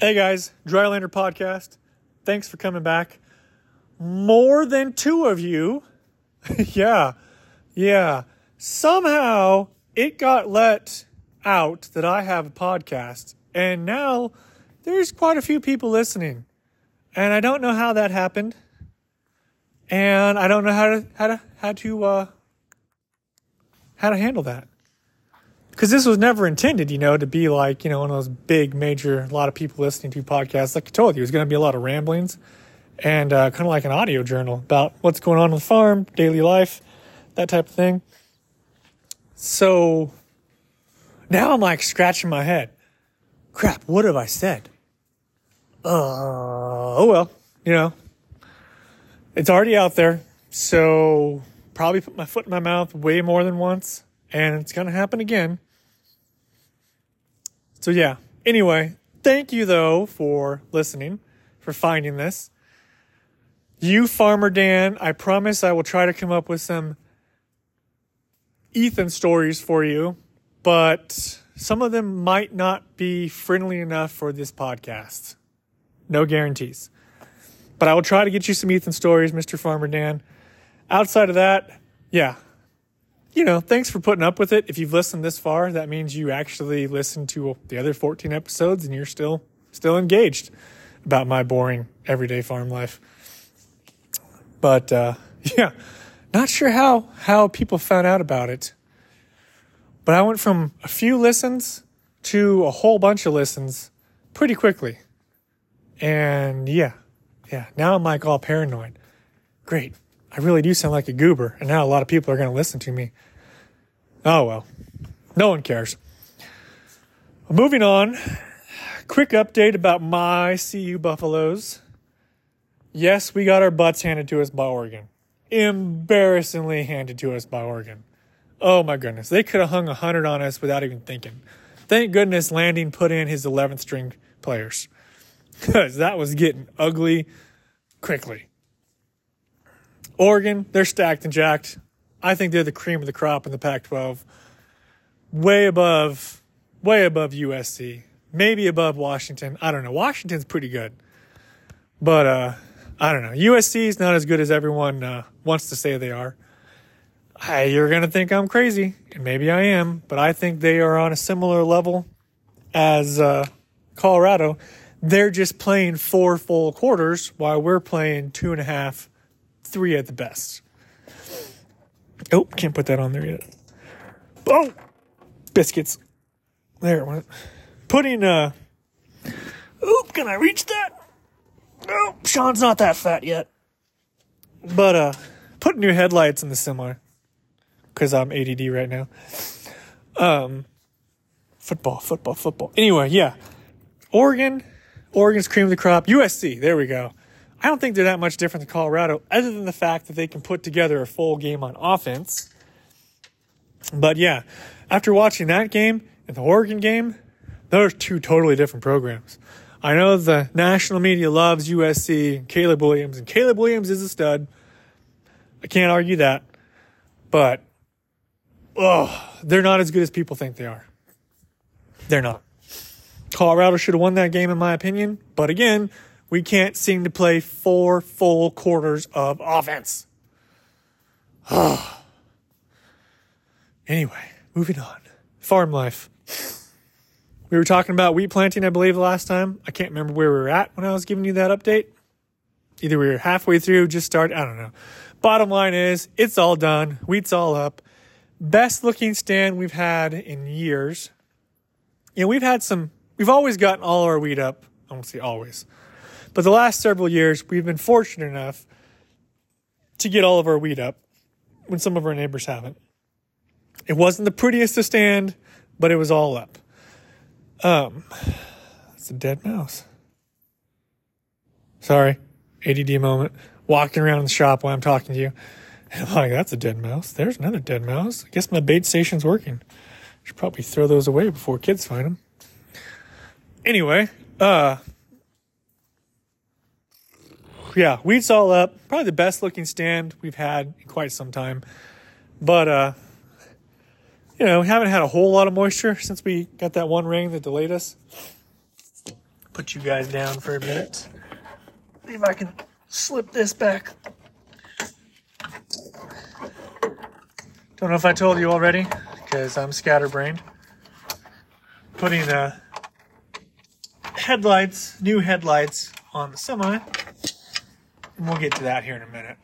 Hey guys, Drylander Podcast. Thanks for coming back. More than two of you. yeah, yeah. Somehow it got let out that I have a podcast, and now there's quite a few people listening. And I don't know how that happened. And I don't know how to how to how to uh how to handle that because this was never intended, you know, to be like, you know, one of those big, major, a lot of people listening to podcasts. Like I told you, it was going to be a lot of ramblings and uh, kind of like an audio journal about what's going on on the farm, daily life, that type of thing. So now I'm like scratching my head. Crap, what have I said? Uh, oh well, you know, it's already out there. So probably put my foot in my mouth way more than once, and it's going to happen again. So, yeah. Anyway, thank you though for listening, for finding this. You, Farmer Dan, I promise I will try to come up with some Ethan stories for you, but some of them might not be friendly enough for this podcast. No guarantees. But I will try to get you some Ethan stories, Mr. Farmer Dan. Outside of that, yeah, you know, thanks for putting up with it. If you've listened this far, that means you actually listened to the other 14 episodes and you're still still engaged about my boring everyday farm life. But uh, yeah, not sure how how people found out about it. But I went from a few listens to a whole bunch of listens pretty quickly. And yeah, yeah, now I'm like all paranoid. Great. I really do sound like a goober, and now a lot of people are going to listen to me. Oh well, no one cares. Moving on, quick update about my CU Buffaloes. Yes, we got our butts handed to us by Oregon. Embarrassingly handed to us by Oregon. Oh my goodness, they could have hung a hundred on us without even thinking. Thank goodness Landing put in his 11th string players because that was getting ugly quickly. Oregon, they're stacked and jacked. I think they're the cream of the crop in the Pac 12. Way above, way above USC. Maybe above Washington. I don't know. Washington's pretty good. But, uh, I don't know. USC is not as good as everyone uh, wants to say they are. Hey, you're going to think I'm crazy, and maybe I am, but I think they are on a similar level as uh, Colorado. They're just playing four full quarters while we're playing two and a half three at the best. Oh, can't put that on there yet. Oh, biscuits. There, it went. putting uh. Oop, can I reach that? Oh, Sean's not that fat yet. But uh, putting new headlights in the semi because I'm ADD right now. Um, football, football, football. Anyway, yeah, Oregon, Oregon's cream of the crop. USC, there we go. I don't think they're that much different than Colorado, other than the fact that they can put together a full game on offense. But yeah, after watching that game and the Oregon game, those are two totally different programs. I know the national media loves USC and Caleb Williams, and Caleb Williams is a stud. I can't argue that. But, oh, they're not as good as people think they are. They're not. Colorado should have won that game, in my opinion. But again, we can't seem to play four full quarters of offense. anyway, moving on. Farm life. We were talking about wheat planting, I believe, last time. I can't remember where we were at when I was giving you that update. Either we were halfway through, just start, I don't know. Bottom line is, it's all done. Wheat's all up. Best looking stand we've had in years. You know, we've had some, we've always gotten all our wheat up. I won't say always. But the last several years, we've been fortunate enough to get all of our wheat up when some of our neighbors haven't. It wasn't the prettiest to stand, but it was all up. Um, it's a dead mouse. Sorry, ADD moment. Walking around the shop while I'm talking to you. And I'm like, that's a dead mouse. There's another dead mouse. I guess my bait station's working. Should probably throw those away before kids find them. Anyway, uh, yeah, wheat's all up. Probably the best looking stand we've had in quite some time. But, uh, you know, we haven't had a whole lot of moisture since we got that one rain that delayed us. put you guys down for a minute. See if I can slip this back. Don't know if I told you already, because I'm scatterbrained. Putting the headlights, new headlights on the semi. And we'll get to that here in a minute.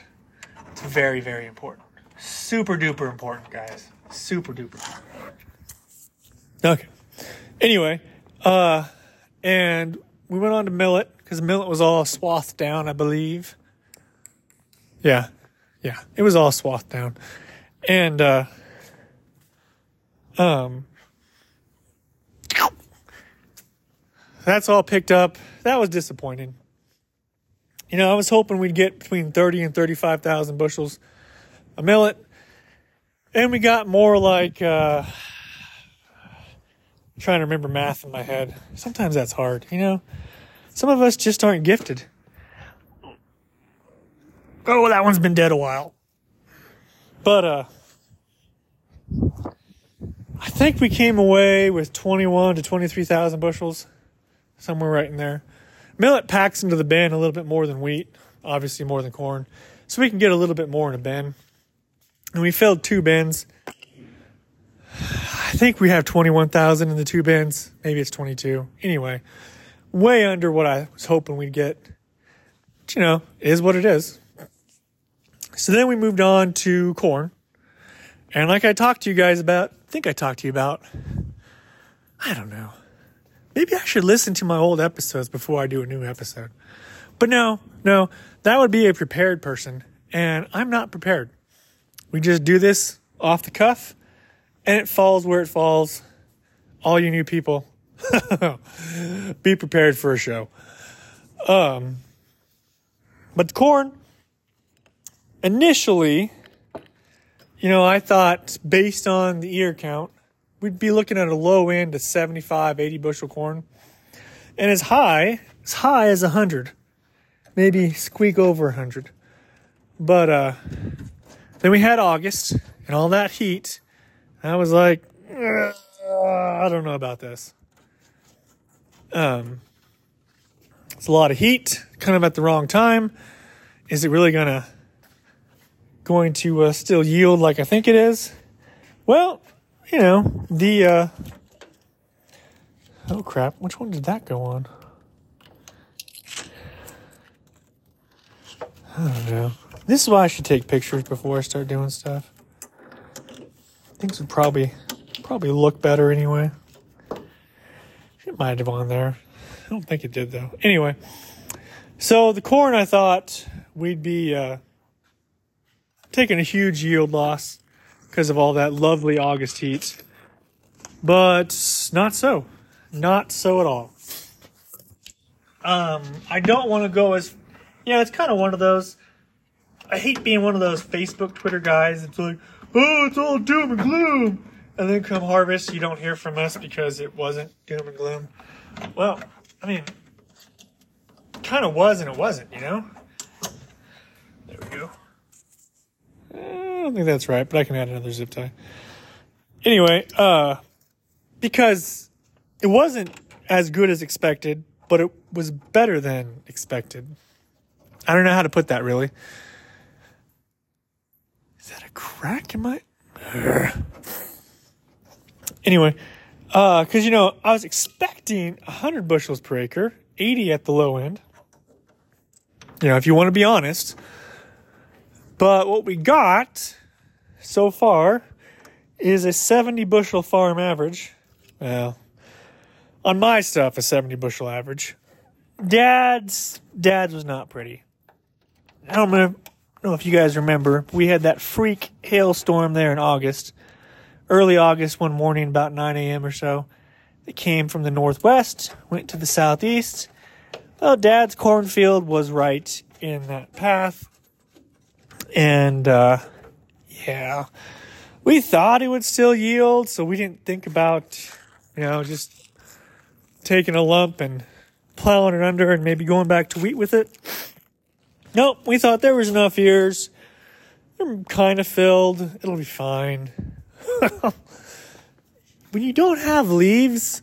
It's very, very important. Super duper important, guys. Super duper. Okay. Anyway, uh, and we went on to Millet because Millet was all swathed down, I believe. Yeah, yeah, it was all swathed down, and uh, um, that's all picked up. That was disappointing. You know, I was hoping we'd get between thirty and thirty-five thousand bushels a millet, and we got more like. Uh, trying to remember math in my head. Sometimes that's hard, you know. Some of us just aren't gifted. Oh, that one's been dead a while. But uh I think we came away with 21 to 23,000 bushels, somewhere right in there. Millet packs into the bin a little bit more than wheat, obviously more than corn, so we can get a little bit more in a bin. And we filled two bins. I think we have 21,000 in the two bins. Maybe it's 22. Anyway, way under what I was hoping we'd get. But, you know, is what it is. So then we moved on to corn. And like I talked to you guys about, I think I talked to you about, I don't know. Maybe I should listen to my old episodes before I do a new episode. But no, no, that would be a prepared person. And I'm not prepared. We just do this off the cuff and it falls where it falls. All you new people, be prepared for a show. Um, but corn, initially, you know, I thought based on the ear count, we'd be looking at a low end of 75, 80 bushel corn. And as high, as high as 100. Maybe squeak over 100. But uh, then we had August and all that heat I was like, I don't know about this. Um, it's a lot of heat, kind of at the wrong time. Is it really gonna going to uh, still yield like I think it is? Well, you know the. Uh, oh crap! Which one did that go on? I don't know. This is why I should take pictures before I start doing stuff. Things would probably probably look better anyway. It might have on there. I don't think it did though. Anyway, so the corn, I thought we'd be uh, taking a huge yield loss because of all that lovely August heat, but not so. Not so at all. Um, I don't want to go as, yeah, it's kind of one of those. I hate being one of those Facebook, Twitter guys. It's like, oh, it's all doom and gloom. And then come harvest, you don't hear from us because it wasn't doom and gloom. Well, I mean, kind of was and it wasn't, you know? There we go. I don't think that's right, but I can add another zip tie. Anyway, uh, because it wasn't as good as expected, but it was better than expected. I don't know how to put that really. Is that a crack in my? Anyway, uh, cause you know, I was expecting hundred bushels per acre, 80 at the low end. You know, if you want to be honest. But what we got so far is a 70 bushel farm average. Well, on my stuff, a 70 bushel average. Dad's, dad's was not pretty. I don't know, if you guys remember, we had that freak hailstorm there in August early August one morning, about 9 a.m. or so. It came from the northwest, went to the southeast. Well, Dad's cornfield was right in that path. And, uh, yeah, we thought it would still yield, so we didn't think about, you know, just taking a lump and plowing it under and maybe going back to wheat with it. Nope, we thought there was enough ears. They're kind of filled. It'll be fine. when you don't have leaves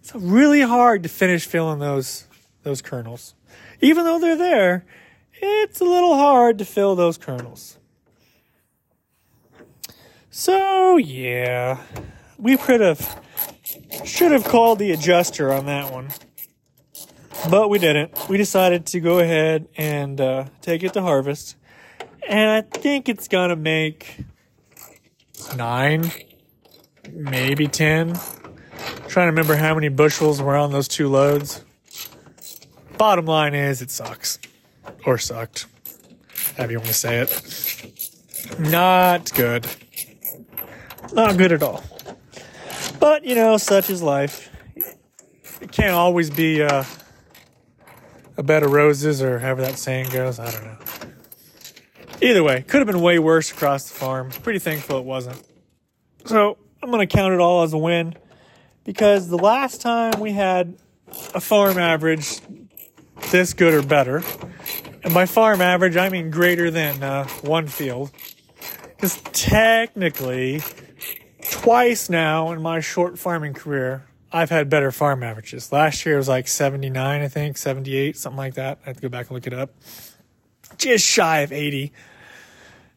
It's really hard to finish filling those those kernels. Even though they're there, it's a little hard to fill those kernels. So yeah, we could have should have called the adjuster on that one, but we didn't. We decided to go ahead and uh, take it to harvest, and I think it's gonna make nine, maybe ten. trying to remember how many bushels were on those two loads. Bottom line is, it sucks or sucked, however you want to say it. Not good. Not good at all. But, you know, such is life. It can't always be uh, a bed of roses or however that saying goes. I don't know. Either way, could have been way worse across the farm. Pretty thankful it wasn't. So I'm going to count it all as a win because the last time we had a farm average this good or better, and by farm average, I mean greater than uh, one field, because technically twice now in my short farming career, I've had better farm averages. Last year was like 79, I think, 78, something like that. I have to go back and look it up. Just shy of 80.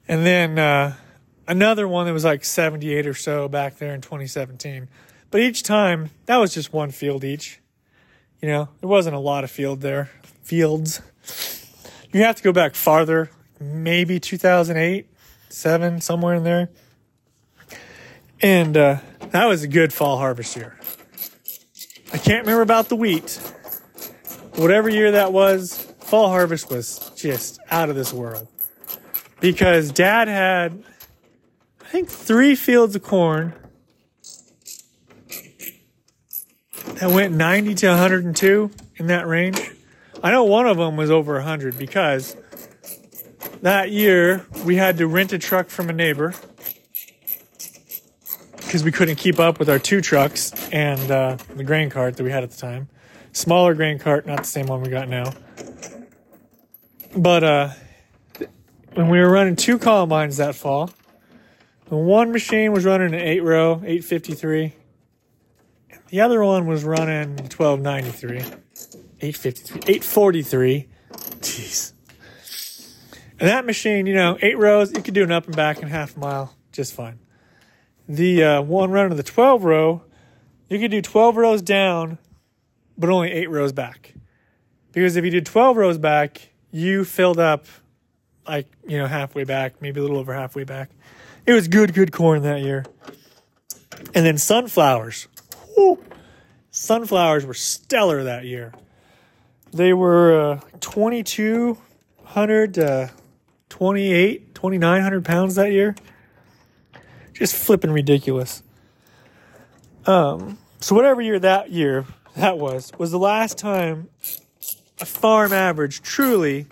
And then uh, another one that was like 78 or so back there in 2017. But each time, that was just one field each. You know, there wasn't a lot of field there. Fields. You have to go back farther, maybe 2008, 7, somewhere in there. And uh, that was a good fall harvest year. I can't remember about the wheat. Whatever year that was, fall harvest was just out of this world. Because dad had, I think, three fields of corn that went 90 to 102 in that range. I know one of them was over 100 because that year we had to rent a truck from a neighbor because we couldn't keep up with our two trucks and uh, the grain cart that we had at the time. Smaller grain cart, not the same one we got now. But uh, when we were running two combines that fall, the one machine was running an eight row, 853. The other one was running 1293, 853, 843. Jeez. And that machine, you know, eight rows, you could do an up and back in half a mile just fine the uh, one run of the 12 row, you could do 12 rows down, but only eight rows back. Because if you did 12 rows back, you filled up like, you know, halfway back, maybe a little over halfway back. It was good, good corn that year. And then sunflowers. Whew, sunflowers were stellar that year. They were uh, 2,200 to 28, 2,900 pounds that year just flipping ridiculous. Um, so whatever year that year that was was the last time a farm average truly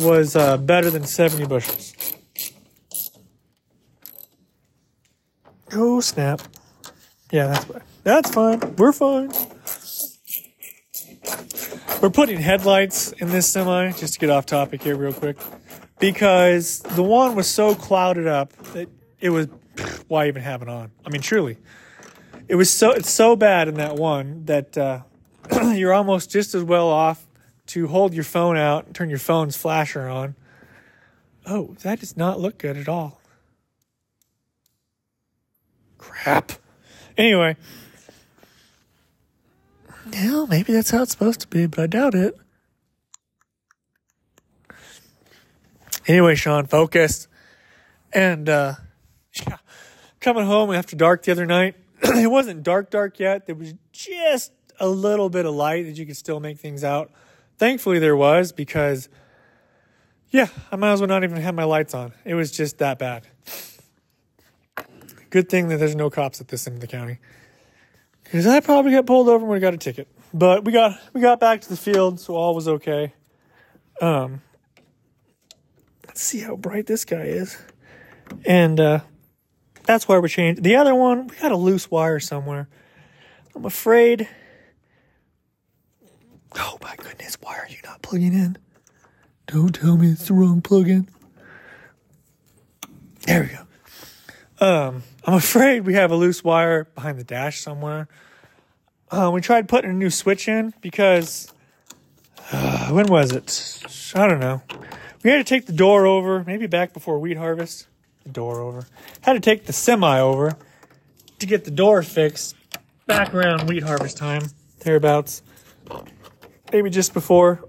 was uh, better than 70 bushels. Oh snap! Yeah, that's fine. That's fine. We're fine. We're putting headlights in this semi just to get off topic here real quick because the one was so clouded up that it was why even have it on? I mean, truly, it was so it's so bad in that one that uh, you're almost just as well off to hold your phone out and turn your phone's flasher on. Oh, that does not look good at all. Crap. Anyway. Yeah, maybe that's how it's supposed to be, but I doubt it. Anyway, Sean, focus. And uh yeah, coming home after dark the other night, it wasn't dark, dark yet. There was just a little bit of light that you could still make things out. Thankfully, there was because, yeah, I might as well not even have my lights on. It was just that bad. Good thing that there's no cops at this end of the county, because I probably got pulled over would have got a ticket. But we got we got back to the field, so all was okay. Um, let's see how bright this guy is, and uh, that's why we changed. The other one, we got a loose wire somewhere. I'm afraid. Oh my goodness, why are you not plugging in? Don't tell me it's the wrong plug-in. There we go. Um, I'm afraid we have a loose wire behind the dash somewhere. uh, we tried putting a new switch in because uh, when was it? I don't know. We had to take the door over, maybe back before wheat harvest. The door over. Had to take the semi over to get the door fixed back around wheat harvest time, thereabouts. Maybe just before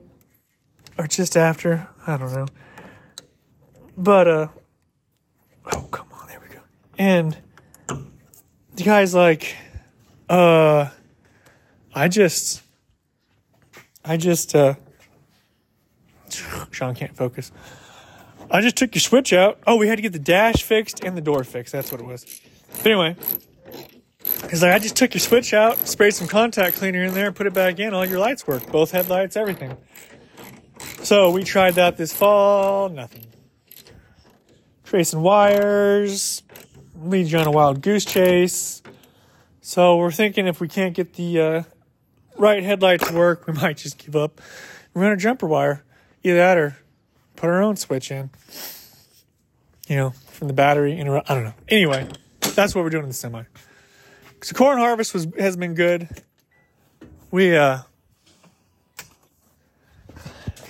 or just after. I don't know. But, uh, oh, come on, there we go. And the guy's like, uh, I just, I just, uh, Sean can't focus. I just took your switch out. Oh, we had to get the dash fixed and the door fixed. That's what it was. But anyway, he's like, I just took your switch out, sprayed some contact cleaner in there, put it back in. All your lights work, both headlights, everything. So we tried that this fall. Nothing. Tracing wires, leads you on a wild goose chase. So we're thinking if we can't get the uh, right headlight to work, we might just give up run a jumper wire. Either that or put our own switch in. You know, from the battery. Inter- I don't know. Anyway, that's what we're doing in the semi. So corn harvest was has been good. We uh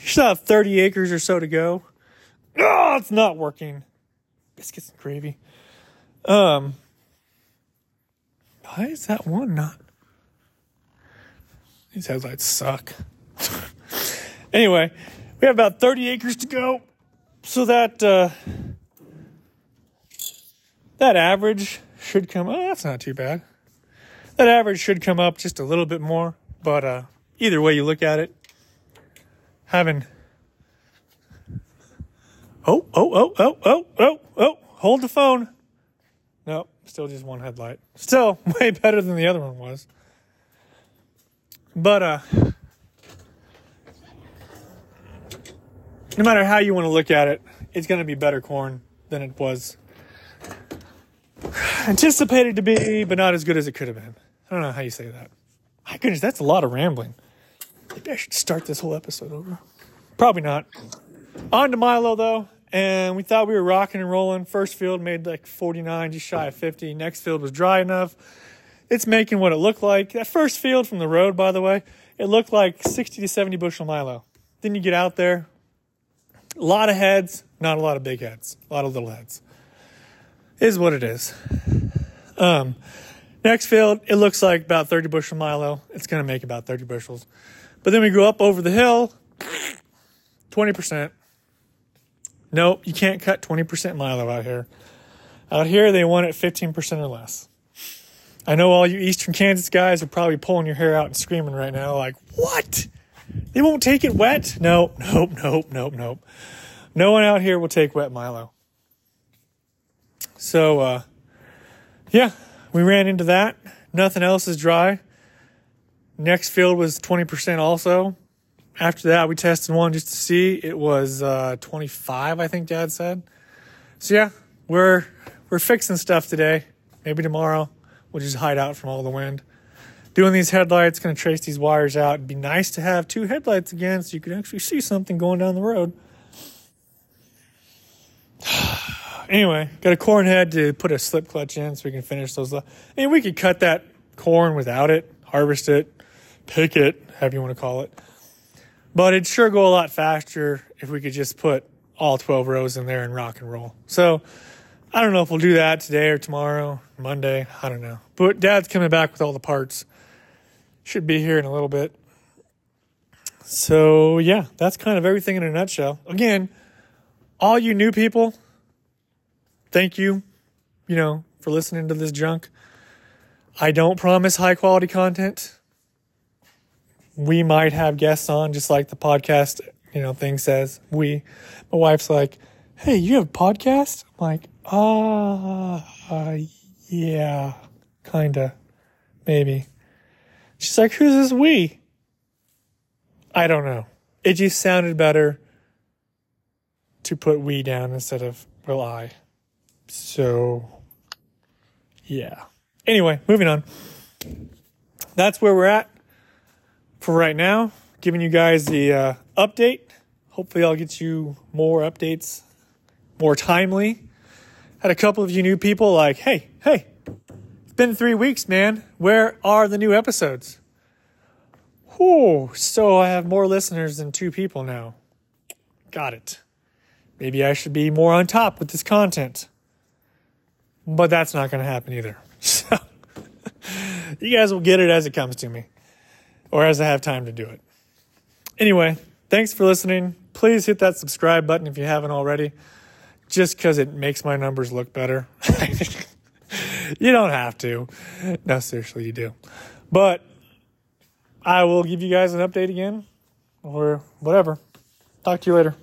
still have 30 acres or so to go. Oh, it's not working. Biscuits and gravy. Um, why is that one not? These headlights suck. anyway, we have about 30 acres to go. So that uh, that average should come. Oh, that's not too bad. That average should come up just a little bit more, but uh, either way you look at it, having oh oh oh oh oh oh oh hold the phone. Nope, still just one headlight. Still way better than the other one was. But uh no matter how you want to look at it, it's going to be better corn than it was anticipated to be, but not as good as it could have been. I don't know how you say that. My goodness, that's a lot of rambling. Maybe I should start this whole episode over. Probably not. On to Milo though, and we thought we were rocking and rolling. First field made like 49, just shy of 50. Next field was dry enough. It's making what it looked like. That first field from the road, by the way, it looked like 60 to 70 bushel Milo. Then you get out there, a lot of heads, not a lot of big heads, a lot of little heads. Is what it is. Um, next field, it looks like about 30 bushel Milo. It's going to make about 30 bushels. But then we go up over the hill, 20%. Nope, you can't cut 20% Milo out here. Out here, they want it 15% or less. I know all you Eastern Kansas guys are probably pulling your hair out and screaming right now, like, what? They won't take it wet? Nope, nope, nope, nope, nope. No one out here will take wet Milo. So, uh, yeah, we ran into that. Nothing else is dry. Next field was 20% also. After that, we tested one just to see. It was uh, 25, I think Dad said. So yeah, we're we're fixing stuff today. Maybe tomorrow we'll just hide out from all the wind. Doing these headlights, to trace these wires out. It'd be nice to have two headlights again, so you can actually see something going down the road. anyway, got a corn head to put a slip clutch in so we can finish those. I mean, we could cut that corn without it, harvest it, pick it, however you want to call it. But it'd sure go a lot faster if we could just put all 12 rows in there and rock and roll. So I don't know if we'll do that today or tomorrow, Monday. I don't know. But dad's coming back with all the parts. Should be here in a little bit. So yeah, that's kind of everything in a nutshell. Again, all you new people, thank you, you know, for listening to this junk. I don't promise high quality content. We might have guests on, just like the podcast, you know, thing says. We, my wife's like, "Hey, you have a podcast?" I'm like, "Ah, uh, yeah, kinda, maybe." She's like, "Who's this we?" I don't know. It just sounded better to put we down instead of will I. So yeah. Anyway, moving on. That's where we're at for right now. Giving you guys the uh, update. Hopefully, I'll get you more updates more timely. Had a couple of you new people like, hey, hey, it's been three weeks, man. Where are the new episodes? Whew, so I have more listeners than two people now. Got it. Maybe I should be more on top with this content. But that's not going to happen either. So you guys will get it as it comes to me or as I have time to do it. Anyway, thanks for listening. Please hit that subscribe button if you haven't already, just because it makes my numbers look better. you don't have to. No, seriously, you do. But I will give you guys an update again or whatever. Talk to you later.